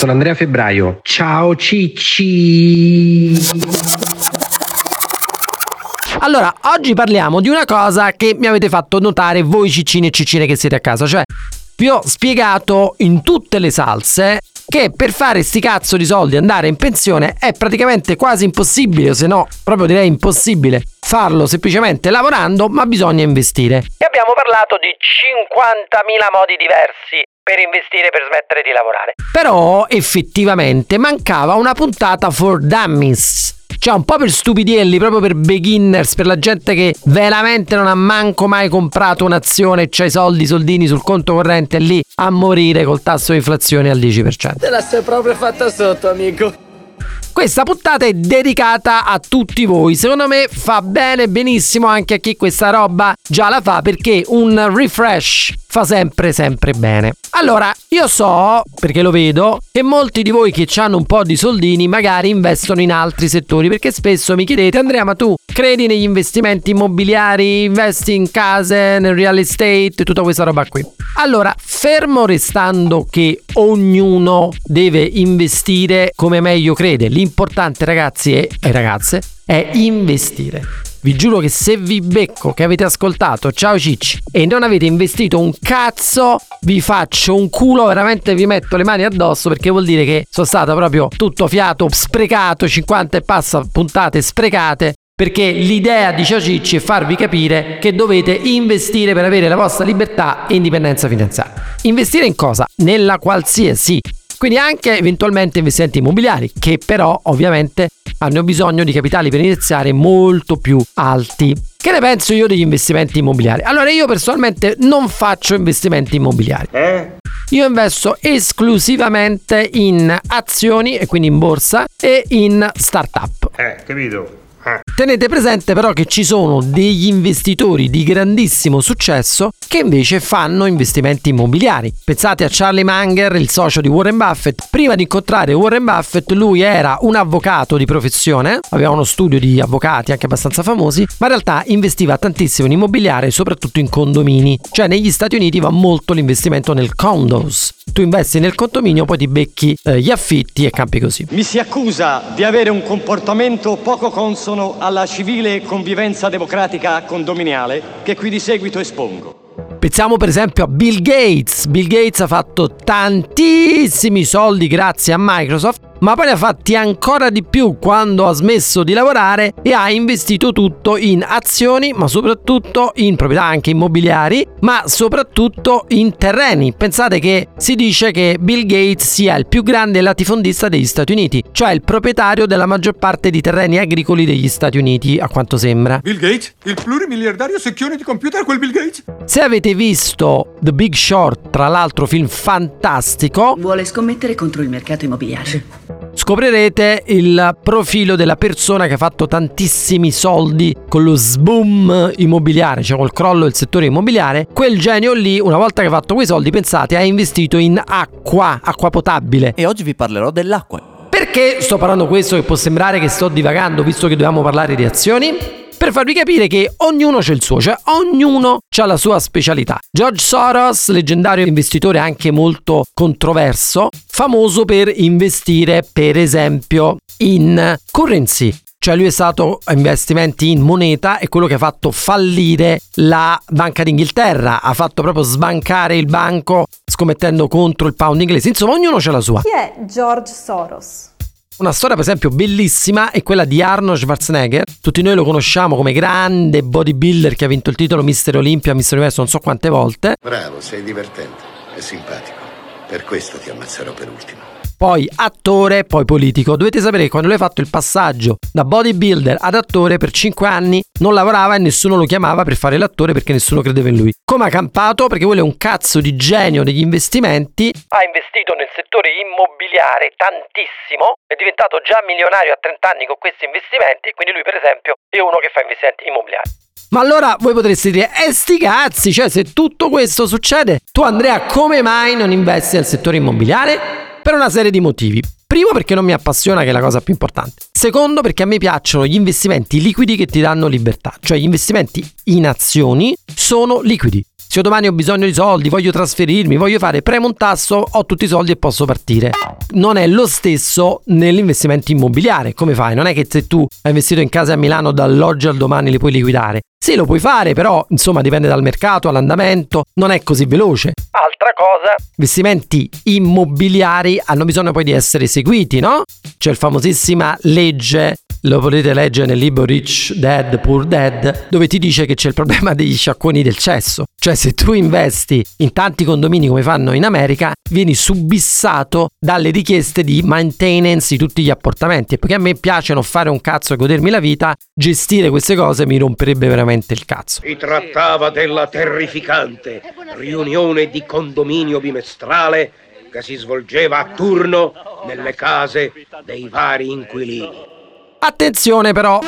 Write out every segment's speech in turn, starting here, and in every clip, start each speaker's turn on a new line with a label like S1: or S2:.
S1: Sono Andrea Febbraio. Ciao Cicci.
S2: Allora, oggi parliamo di una cosa che mi avete fatto notare voi ciccini e ciccine che siete a casa, cioè vi ho spiegato in tutte le salse che per fare sti cazzo di soldi andare in pensione è praticamente quasi impossibile, o se no proprio direi impossibile farlo semplicemente lavorando, ma bisogna investire. E abbiamo parlato di 50.000 modi diversi per investire per smettere di lavorare. Però effettivamente mancava una puntata for dummies. Cioè un po' per stupidielli, proprio per beginners, per la gente che veramente non ha manco mai comprato un'azione e c'ha i soldi, soldini sul conto corrente lì a morire col tasso di inflazione al 10%.
S3: Te la sei proprio fatta sotto, amico.
S2: Questa puntata è dedicata a tutti voi. Secondo me fa bene, benissimo anche a chi questa roba già la fa perché un refresh fa sempre, sempre bene. Allora, io so, perché lo vedo, che molti di voi che hanno un po' di soldini magari investono in altri settori perché spesso mi chiedete Andrea ma tu credi negli investimenti immobiliari, investi in case, nel real estate, tutta questa roba qui. Allora, fermo restando che ognuno deve investire come meglio crede, l'importante ragazzi e, ragazze è investire. Vi giuro che se vi becco che avete ascoltato Ciao Cicci e non avete investito un cazzo, vi faccio un culo, veramente vi metto le mani addosso perché vuol dire che sono stato proprio tutto fiato sprecato, 50 e passa puntate sprecate perché l'idea di Ciao Cicci è farvi capire che dovete investire per avere la vostra libertà e indipendenza finanziaria. Investire in cosa? Nella qualsiasi. Quindi anche eventualmente investimenti immobiliari, che però ovviamente hanno bisogno di capitali per iniziare molto più alti. Che ne penso io degli investimenti immobiliari? Allora io personalmente non faccio investimenti immobiliari. Eh? Io investo esclusivamente in azioni e quindi in borsa e in startup.
S4: Eh, capito?
S2: Tenete presente però che ci sono degli investitori di grandissimo successo che invece fanno investimenti immobiliari. Pensate a Charlie Munger, il socio di Warren Buffett. Prima di incontrare Warren Buffett lui era un avvocato di professione, aveva uno studio di avvocati anche abbastanza famosi, ma in realtà investiva tantissimo in immobiliare, soprattutto in condomini. Cioè negli Stati Uniti va molto l'investimento nel condos. Tu investi nel condominio, poi ti becchi eh, gli affitti e campi così.
S5: Mi si accusa di avere un comportamento poco consono alla civile convivenza democratica condominiale che qui di seguito espongo.
S2: Pensiamo per esempio a Bill Gates. Bill Gates ha fatto tantissimi soldi grazie a Microsoft ma poi ne ha fatti ancora di più quando ha smesso di lavorare e ha investito tutto in azioni, ma soprattutto in proprietà anche immobiliari, ma soprattutto in terreni. Pensate che si dice che Bill Gates sia il più grande latifondista degli Stati Uniti, cioè il proprietario della maggior parte di terreni agricoli degli Stati Uniti, a quanto sembra.
S4: Bill Gates? Il plurimiliardario secchione di computer quel Bill Gates?
S2: Se avete visto The Big Short, tra l'altro film fantastico,
S6: vuole scommettere contro il mercato immobiliare
S2: scoprirete il profilo della persona che ha fatto tantissimi soldi con lo sboom immobiliare, cioè col crollo del settore immobiliare. Quel genio lì, una volta che ha fatto quei soldi, pensate, ha investito in acqua, acqua potabile.
S7: E oggi vi parlerò dell'acqua.
S2: Perché sto parlando questo che può sembrare che sto divagando visto che dobbiamo parlare di azioni? Per farvi capire che ognuno c'è il suo, cioè ognuno ha la sua specialità. George Soros, leggendario investitore anche molto controverso, famoso per investire per esempio in currency, cioè lui è stato investimenti in moneta e quello che ha fatto fallire la Banca d'Inghilterra, ha fatto proprio sbancare il banco scommettendo contro il pound inglese. Insomma, ognuno c'ha la sua.
S8: Chi è George Soros?
S2: Una storia per esempio bellissima è quella di Arnold Schwarzenegger. Tutti noi lo conosciamo come grande bodybuilder che ha vinto il titolo Mister Olympia, Mister Universo non so quante volte.
S9: Bravo, sei divertente e simpatico. Per questo ti ammazzerò per ultimo
S2: poi attore, poi politico. Dovete sapere che quando lui ha fatto il passaggio da bodybuilder ad attore per 5 anni non lavorava e nessuno lo chiamava per fare l'attore perché nessuno credeva in lui. Come ha campato? Perché quello è un cazzo di genio degli investimenti. Ha investito nel settore immobiliare tantissimo, è diventato già milionario a 30 anni con questi investimenti, quindi lui per esempio è uno che fa investimenti immobiliari. Ma allora voi potreste dire, eh sti cazzi, cioè se tutto questo succede, tu Andrea come mai non investi nel settore immobiliare? Per una serie di motivi. Primo perché non mi appassiona, che è la cosa più importante. Secondo perché a me piacciono gli investimenti liquidi che ti danno libertà, cioè gli investimenti in azioni sono liquidi. Se io domani ho bisogno di soldi, voglio trasferirmi, voglio fare, premo un tasto, ho tutti i soldi e posso partire. Non è lo stesso nell'investimento immobiliare. Come fai? Non è che se tu hai investito in casa a Milano dall'oggi al domani li puoi liquidare. Sì, lo puoi fare, però insomma dipende dal mercato, all'andamento, non è così veloce. Altra cosa, investimenti immobiliari hanno bisogno poi di essere eseguiti, no? C'è il famosissima legge lo potete leggere nel libro Rich Dad Poor Dad, dove ti dice che c'è il problema degli sciacquoni del cesso. Cioè, se tu investi in tanti condomini come fanno in America, vieni subissato dalle richieste di maintenance di tutti gli apportamenti. E perché a me piace non fare un cazzo e godermi la vita, gestire queste cose mi romperebbe veramente il cazzo.
S7: Si trattava della terrificante riunione di condominio bimestrale che si svolgeva a turno nelle case dei vari inquilini.
S2: Attenzione però!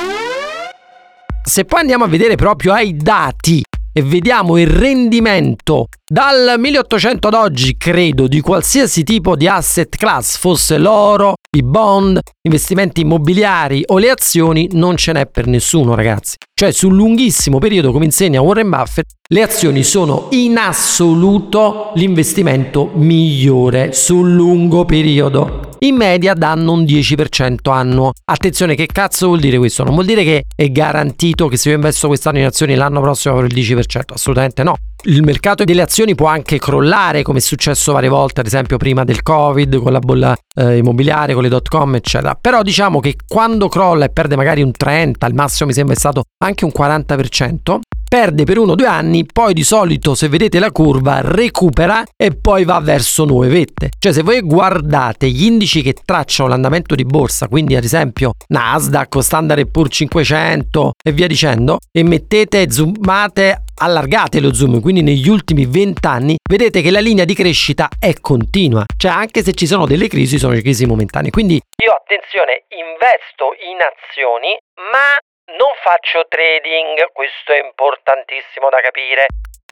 S2: Se poi andiamo a vedere proprio ai dati e vediamo il rendimento dal 1800 ad oggi, credo, di qualsiasi tipo di asset class, fosse l'oro, i bond, investimenti immobiliari o le azioni, non ce n'è per nessuno, ragazzi. Cioè, sul lunghissimo periodo, come insegna Warren Buffett, le azioni sono in assoluto l'investimento migliore sul lungo periodo. In media danno un 10% annuo. Attenzione, che cazzo vuol dire questo? Non vuol dire che è garantito che se io investo quest'anno in azioni l'anno prossimo avrò il 10%, assolutamente no il mercato delle azioni può anche crollare, come è successo varie volte, ad esempio prima del Covid, con la bolla eh, immobiliare, con le dot com, eccetera. Però diciamo che quando crolla e perde magari un 30, al massimo mi sembra è stato anche un 40%, perde per uno o due anni, poi di solito se vedete la curva recupera e poi va verso nuove vette. Cioè se voi guardate gli indici che tracciano l'andamento di borsa, quindi ad esempio Nasdaq, Standard Poor's 500 e via dicendo, e mettete, zoomate, allargate lo zoom, quindi negli ultimi 20 anni, vedete che la linea di crescita è continua. Cioè anche se ci sono delle crisi, sono crisi momentanee. Quindi io attenzione, investo in azioni, ma non faccio trading, questo è importantissimo da capire.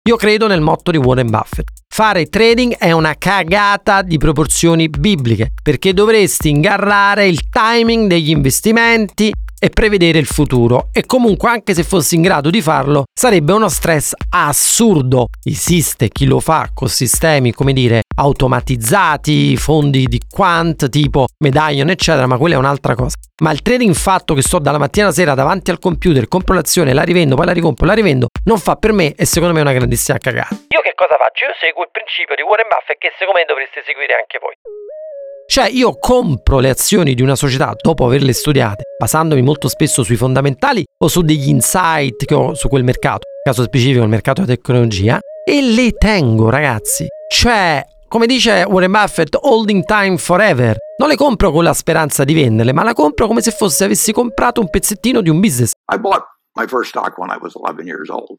S2: Io credo nel motto di Warren Buffett. Fare trading è una cagata di proporzioni bibliche, perché dovresti ingarrare il timing degli investimenti e prevedere il futuro e comunque anche se fossi in grado di farlo sarebbe uno stress assurdo. Esiste chi lo fa con sistemi come dire automatizzati, fondi di quant tipo medallion eccetera, ma quella è un'altra cosa. Ma il trading fatto che sto dalla mattina alla sera davanti al computer, compro l'azione, la rivendo, poi la ricompro, la rivendo, non fa per me e secondo me è una grandissima cagata. Io che cosa faccio? Io seguo il principio di Warren Buffett che secondo me dovreste seguire anche voi. Cioè io compro le azioni di una società dopo averle studiate, basandomi molto spesso sui fondamentali o su degli insight che ho su quel mercato, caso specifico il mercato della tecnologia, e le tengo ragazzi. Cioè, come dice Warren Buffett, holding time forever. Non le compro con la speranza di venderle, ma la compro come se fosse avessi comprato un pezzettino di un business.
S10: I bought my first stock when I was 11 years old.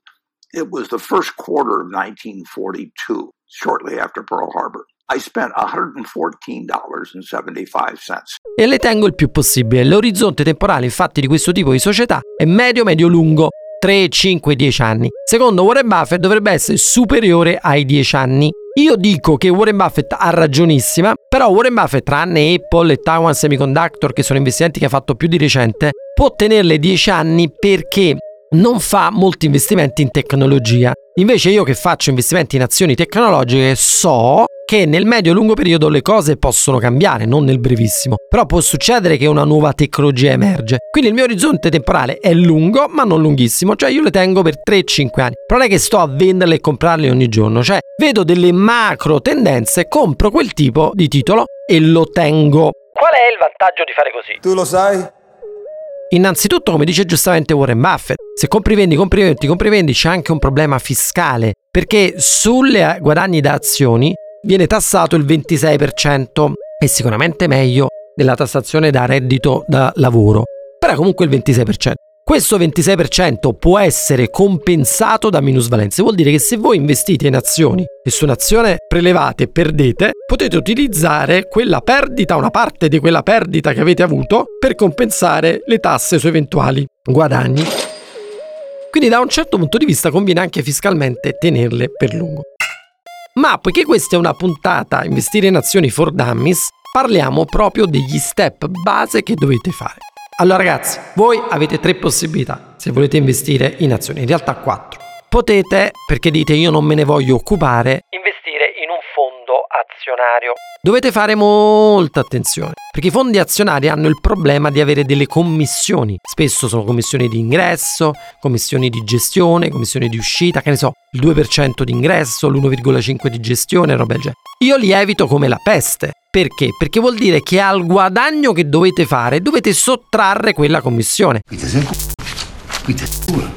S10: It was the first quarter of 1942, shortly after Pearl Harbor. I spent $114.75.
S2: E le tengo il più possibile. L'orizzonte temporale infatti di questo tipo di società è medio-medio-lungo. 3, 5, 10 anni. Secondo Warren Buffett dovrebbe essere superiore ai 10 anni. Io dico che Warren Buffett ha ragionissima, però Warren Buffett, tranne Apple e Taiwan Semiconductor, che sono investimenti che ha fatto più di recente, può tenerle 10 anni perché non fa molti investimenti in tecnologia. Invece io che faccio investimenti in azioni tecnologiche so che nel medio-lungo periodo le cose possono cambiare, non nel brevissimo. Però può succedere che una nuova tecnologia emerge. Quindi il mio orizzonte temporale è lungo, ma non lunghissimo, cioè io le tengo per 3-5 anni. Però non è che sto a venderle e comprarle ogni giorno, cioè vedo delle macro tendenze, compro quel tipo di titolo e lo tengo. Qual è il vantaggio di fare così?
S4: Tu lo sai?
S2: Innanzitutto, come dice giustamente Warren Buffett, se compri vendi, compri vendi, compri vendi, c'è anche un problema fiscale, perché sulle guadagni da azioni viene tassato il 26%, è sicuramente meglio della tassazione da reddito da lavoro, però comunque il 26%. Questo 26% può essere compensato da minusvalenze, vuol dire che se voi investite in azioni e su un'azione prelevate e perdete, potete utilizzare quella perdita, una parte di quella perdita che avete avuto per compensare le tasse su eventuali guadagni. Quindi da un certo punto di vista conviene anche fiscalmente tenerle per lungo. Ma poiché questa è una puntata investire in azioni for dummies, parliamo proprio degli step base che dovete fare. Allora ragazzi, voi avete tre possibilità se volete investire in azioni, in realtà quattro. potete, perché dite io non me ne voglio occupare, investire in un fondo azionario. Dovete fare molta attenzione, perché i fondi azionari hanno il problema di avere delle commissioni. Spesso sono commissioni di ingresso, commissioni di gestione, commissioni di uscita, che ne so, il 2% di ingresso, l'1,5% di gestione, roba del genere. Io li evito come la peste. Perché? Perché vuol dire che al guadagno che dovete fare dovete sottrarre quella commissione.
S11: Qui te sei. Qui te sei.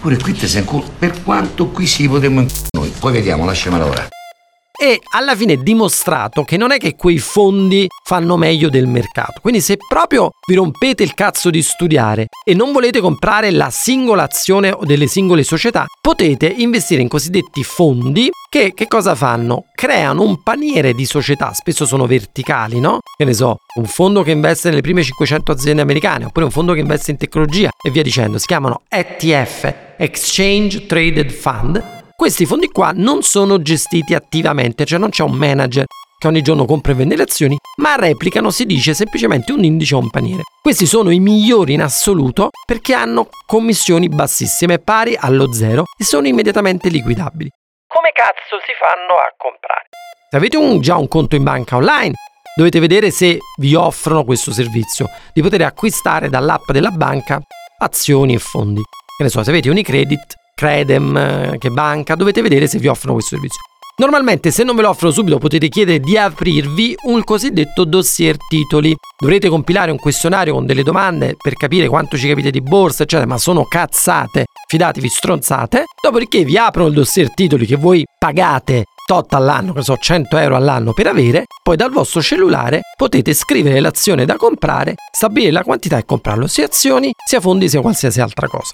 S11: Pure qui te sei. Per quanto qui si potremmo noi. Poi vediamo, lasciamela ora.
S2: E alla fine è dimostrato che non è che quei fondi fanno meglio del mercato. Quindi se proprio vi rompete il cazzo di studiare e non volete comprare la singola azione o delle singole società, potete investire in cosiddetti fondi che che cosa fanno? Creano un paniere di società, spesso sono verticali, no? Che ne so, un fondo che investe nelle prime 500 aziende americane, oppure un fondo che investe in tecnologia e via dicendo. Si chiamano ETF, Exchange Traded Fund questi fondi qua non sono gestiti attivamente, cioè non c'è un manager che ogni giorno compra e vende le azioni, ma replicano, si dice, semplicemente un indice o un paniere. Questi sono i migliori in assoluto perché hanno commissioni bassissime, pari allo zero, e sono immediatamente liquidabili. Come cazzo si fanno a comprare? Se avete un, già un conto in banca online, dovete vedere se vi offrono questo servizio di poter acquistare dall'app della banca azioni e fondi. Che ne so, se avete Unicredit, Credem, eh, che banca, dovete vedere se vi offrono questo servizio. Normalmente se non ve lo offrono subito potete chiedere di aprirvi un cosiddetto dossier titoli. Dovrete compilare un questionario con delle domande per capire quanto ci capite di borsa, eccetera, ma sono cazzate, fidatevi stronzate. Dopodiché vi aprono il dossier titoli che voi pagate tot all'anno, che so, 100 euro all'anno per avere, poi dal vostro cellulare potete scrivere l'azione da comprare, stabilire la quantità e comprarlo, sia azioni, sia fondi, sia qualsiasi altra cosa.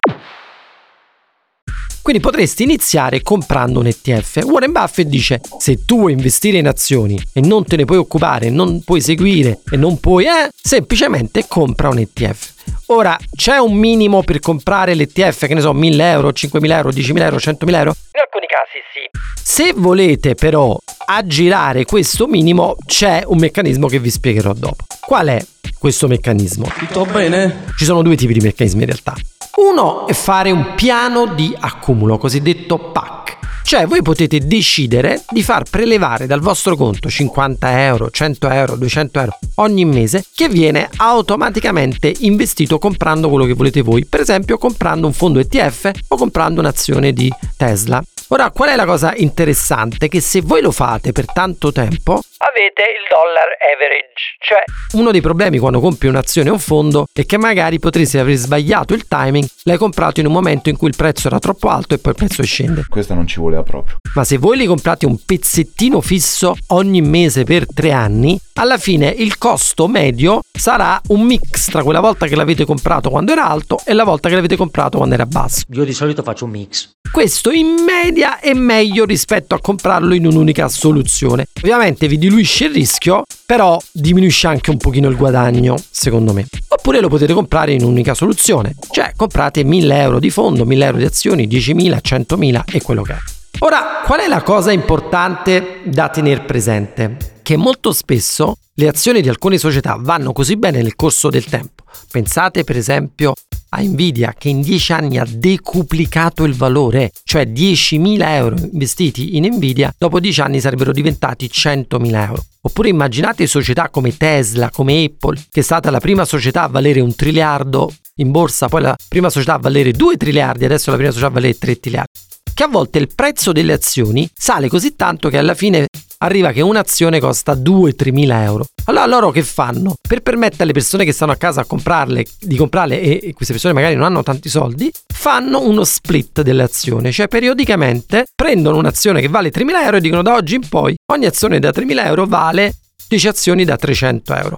S2: Quindi potresti iniziare comprando un ETF. Warren Buffett dice: se tu vuoi investire in azioni e non te ne puoi occupare, non puoi seguire e non puoi, eh, semplicemente compra un ETF. Ora, c'è un minimo per comprare l'ETF, che ne so, 1000 euro, 5000 euro, 10.000 euro, 100.000 euro? In alcuni casi sì. Se volete però aggirare questo minimo, c'è un meccanismo che vi spiegherò dopo. Qual è questo meccanismo?
S3: Tutto bene?
S2: Ci sono due tipi di meccanismi in realtà. Uno è fare un piano di accumulo, cosiddetto PAC. Cioè voi potete decidere di far prelevare dal vostro conto 50 euro, 100 euro, 200 euro ogni mese che viene automaticamente investito comprando quello che volete voi, per esempio comprando un fondo ETF o comprando un'azione di Tesla. Ora, qual è la cosa interessante? Che se voi lo fate per tanto tempo, avete il dollar average. Cioè, uno dei problemi quando compri un'azione o un fondo è che magari potresti aver sbagliato il timing, l'hai comprato in un momento in cui il prezzo era troppo alto e poi il prezzo scende.
S12: Questa non ci voleva proprio.
S2: Ma se voi li comprate un pezzettino fisso ogni mese per tre anni, alla fine il costo medio sarà un mix tra quella volta che l'avete comprato quando era alto e la volta che l'avete comprato quando era basso.
S3: Io di solito faccio un mix.
S2: Questo in media è meglio rispetto a comprarlo in un'unica soluzione. Ovviamente vi diluisce il rischio, però diminuisce anche un pochino il guadagno, secondo me. Oppure lo potete comprare in un'unica soluzione, cioè comprate 1000 euro di fondo, 1000 euro di azioni, 10.000, 100.000 e quello che è. Ora, qual è la cosa importante da tenere presente? Che molto spesso le azioni di alcune società vanno così bene nel corso del tempo. Pensate per esempio a Nvidia che in 10 anni ha decuplicato il valore, cioè 10.000 euro investiti in Nvidia, dopo 10 anni sarebbero diventati 100.000 euro. Oppure immaginate società come Tesla, come Apple, che è stata la prima società a valere un triliardo in borsa, poi la prima società a valere 2 triliardi, adesso la prima società a valere 3 triliardi. Che a volte il prezzo delle azioni sale così tanto che alla fine arriva che un'azione costa 2-3 mila euro. Allora loro che fanno? Per permettere alle persone che stanno a casa a comprarle, di comprarle e, queste persone magari non hanno tanti soldi, fanno uno split delle azioni, cioè periodicamente prendono un'azione che vale 3.000 euro e dicono da oggi in poi ogni azione da 3.000 euro vale 10 azioni da 300 euro.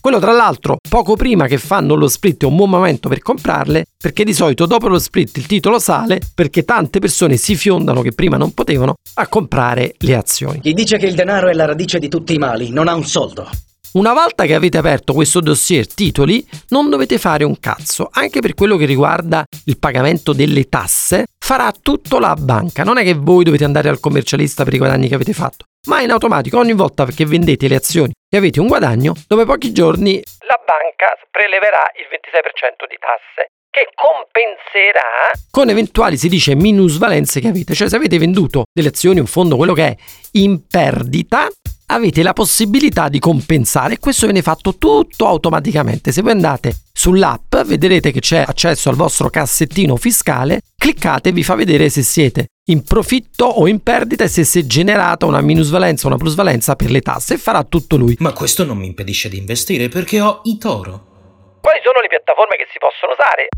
S2: Quello tra l'altro poco prima che fanno lo split è un buon momento per comprarle perché di solito dopo lo split il titolo sale perché tante persone si fiondano che prima non potevano a comprare le azioni.
S3: Chi dice che il denaro è la radice di tutti i mali non ha un soldo.
S2: Una volta che avete aperto questo dossier titoli, non dovete fare un cazzo, anche per quello che riguarda il pagamento delle tasse, farà tutto la banca. Non è che voi dovete andare al commercialista per i guadagni che avete fatto, ma in automatico ogni volta che vendete le azioni e avete un guadagno, dopo pochi giorni la banca preleverà il 26% di tasse che compenserà con eventuali, si dice, minusvalenze che avete. Cioè se avete venduto delle azioni, un fondo, quello che è in perdita, avete la possibilità di compensare e questo viene fatto tutto automaticamente. Se voi andate sull'app vedrete che c'è accesso al vostro cassettino fiscale, cliccate e vi fa vedere se siete in profitto o in perdita e se si è generata una minusvalenza o una plusvalenza per le tasse e farà tutto lui.
S12: Ma questo non mi impedisce di investire perché ho i toro.
S2: Quali sono le piattaforme che si possono usare?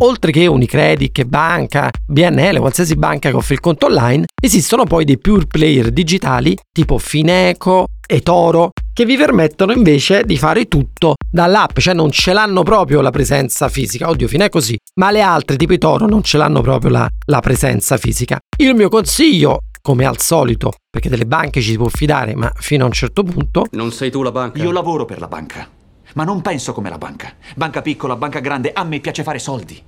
S2: Oltre che Unicredit, che banca, BNL, qualsiasi banca che offre il conto online, esistono poi dei pure player digitali tipo Fineco e Toro che vi permettono invece di fare tutto dall'app, cioè non ce l'hanno proprio la presenza fisica. Oddio, Fineco sì, ma le altre tipo i Toro non ce l'hanno proprio la, la presenza fisica. Il mio consiglio come al solito, perché delle banche ci si può fidare, ma fino a un certo punto.
S13: Non sei tu la banca?
S14: Io lavoro per la banca. Ma non penso come la banca. Banca piccola, banca grande, a me piace fare soldi.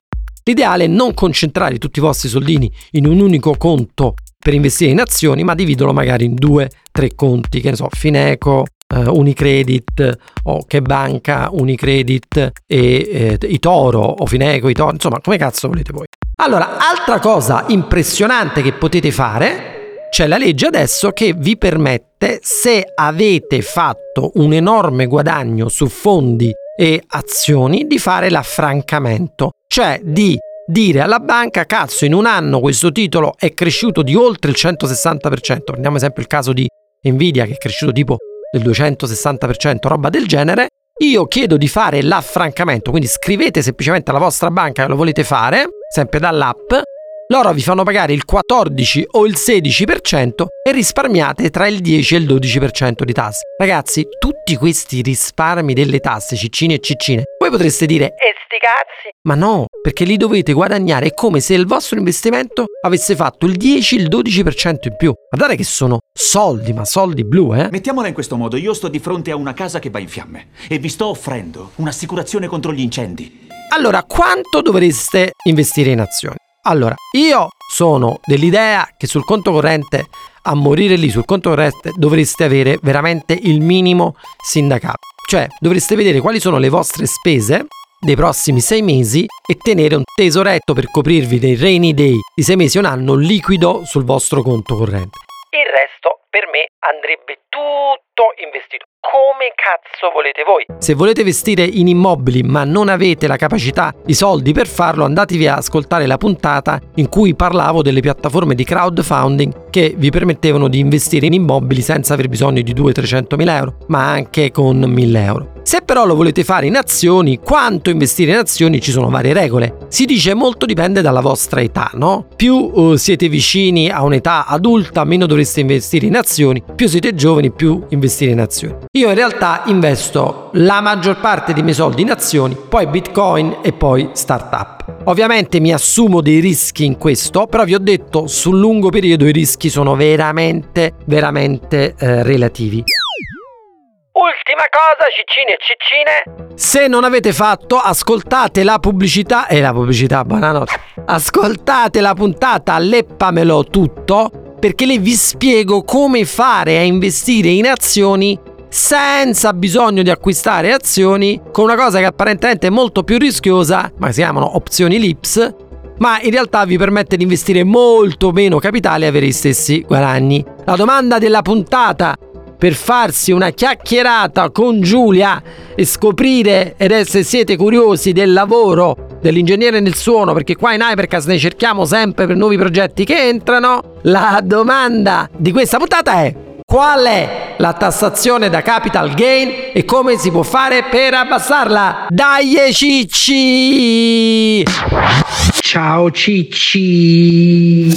S2: L'ideale è non concentrare tutti i vostri soldini in un unico conto per investire in azioni, ma dividerlo magari in due, tre conti, che ne so, Fineco, eh, Unicredit o che banca, Unicredit e eh, i Toro o Fineco, i Toro, insomma, come cazzo volete voi. Allora, altra cosa impressionante che potete fare c'è la legge adesso che vi permette, se avete fatto un enorme guadagno su fondi e azioni, di fare l'affrancamento, cioè di dire alla banca cazzo in un anno questo titolo è cresciuto di oltre il 160%, prendiamo esempio il caso di Nvidia che è cresciuto tipo del 260%, roba del genere, io chiedo di fare l'affrancamento, quindi scrivete semplicemente alla vostra banca che lo volete fare, sempre dall'app, loro vi fanno pagare il 14 o il 16% e risparmiate tra il 10 e il 12% di tasse. Ragazzi, tutti questi risparmi delle tasse, ciccine e ciccine, voi potreste dire, sti cazzi? Ma no, perché li dovete guadagnare, è come se il vostro investimento avesse fatto il 10, il 12% in più. Guardate che sono soldi, ma soldi blu, eh?
S14: Mettiamola in questo modo, io sto di fronte a una casa che va in fiamme e vi sto offrendo un'assicurazione contro gli incendi.
S2: Allora, quanto dovreste investire in azioni? Allora, io sono dell'idea che sul conto corrente, a morire lì sul conto corrente, dovreste avere veramente il minimo sindacato. Cioè, dovreste vedere quali sono le vostre spese dei prossimi sei mesi e tenere un tesoretto per coprirvi dei rainy day di sei mesi o un anno liquido sul vostro conto corrente. Il resto per me andrebbe tutto investito. Come cazzo volete voi? Se volete investire in immobili ma non avete la capacità, i soldi per farlo, andatevi a ascoltare la puntata in cui parlavo delle piattaforme di crowdfunding che vi permettevano di investire in immobili senza aver bisogno di 200-300 mila euro, ma anche con 1000 euro. Se però lo volete fare in azioni, quanto investire in azioni ci sono varie regole. Si dice molto dipende dalla vostra età, no? Più uh, siete vicini a un'età adulta, meno dovreste investire in azioni, più siete giovani, più investire in azioni. Io in realtà investo la maggior parte dei miei soldi in azioni, poi bitcoin e poi startup. Ovviamente mi assumo dei rischi in questo, però vi ho detto sul lungo periodo i rischi sono veramente, veramente eh, relativi. Ultima cosa, ciccine e ciccine. Se non avete fatto, ascoltate la pubblicità e la pubblicità, buonanotte. Ascoltate la puntata Leppamelo tutto perché lì vi spiego come fare a investire in azioni senza bisogno di acquistare azioni con una cosa che apparentemente è molto più rischiosa, ma si chiamano opzioni LIPS, ma in realtà vi permette di investire molto meno capitale e avere gli stessi guadagni. La domanda della puntata per farsi una chiacchierata con Giulia e scoprire ed se siete curiosi del lavoro dell'ingegnere nel suono, perché qua in Hypercast ne cerchiamo sempre per nuovi progetti che entrano, la domanda di questa puntata è qual è la tassazione da capital gain e come si può fare per abbassarla? Dai cicci!
S1: Ciao cicci!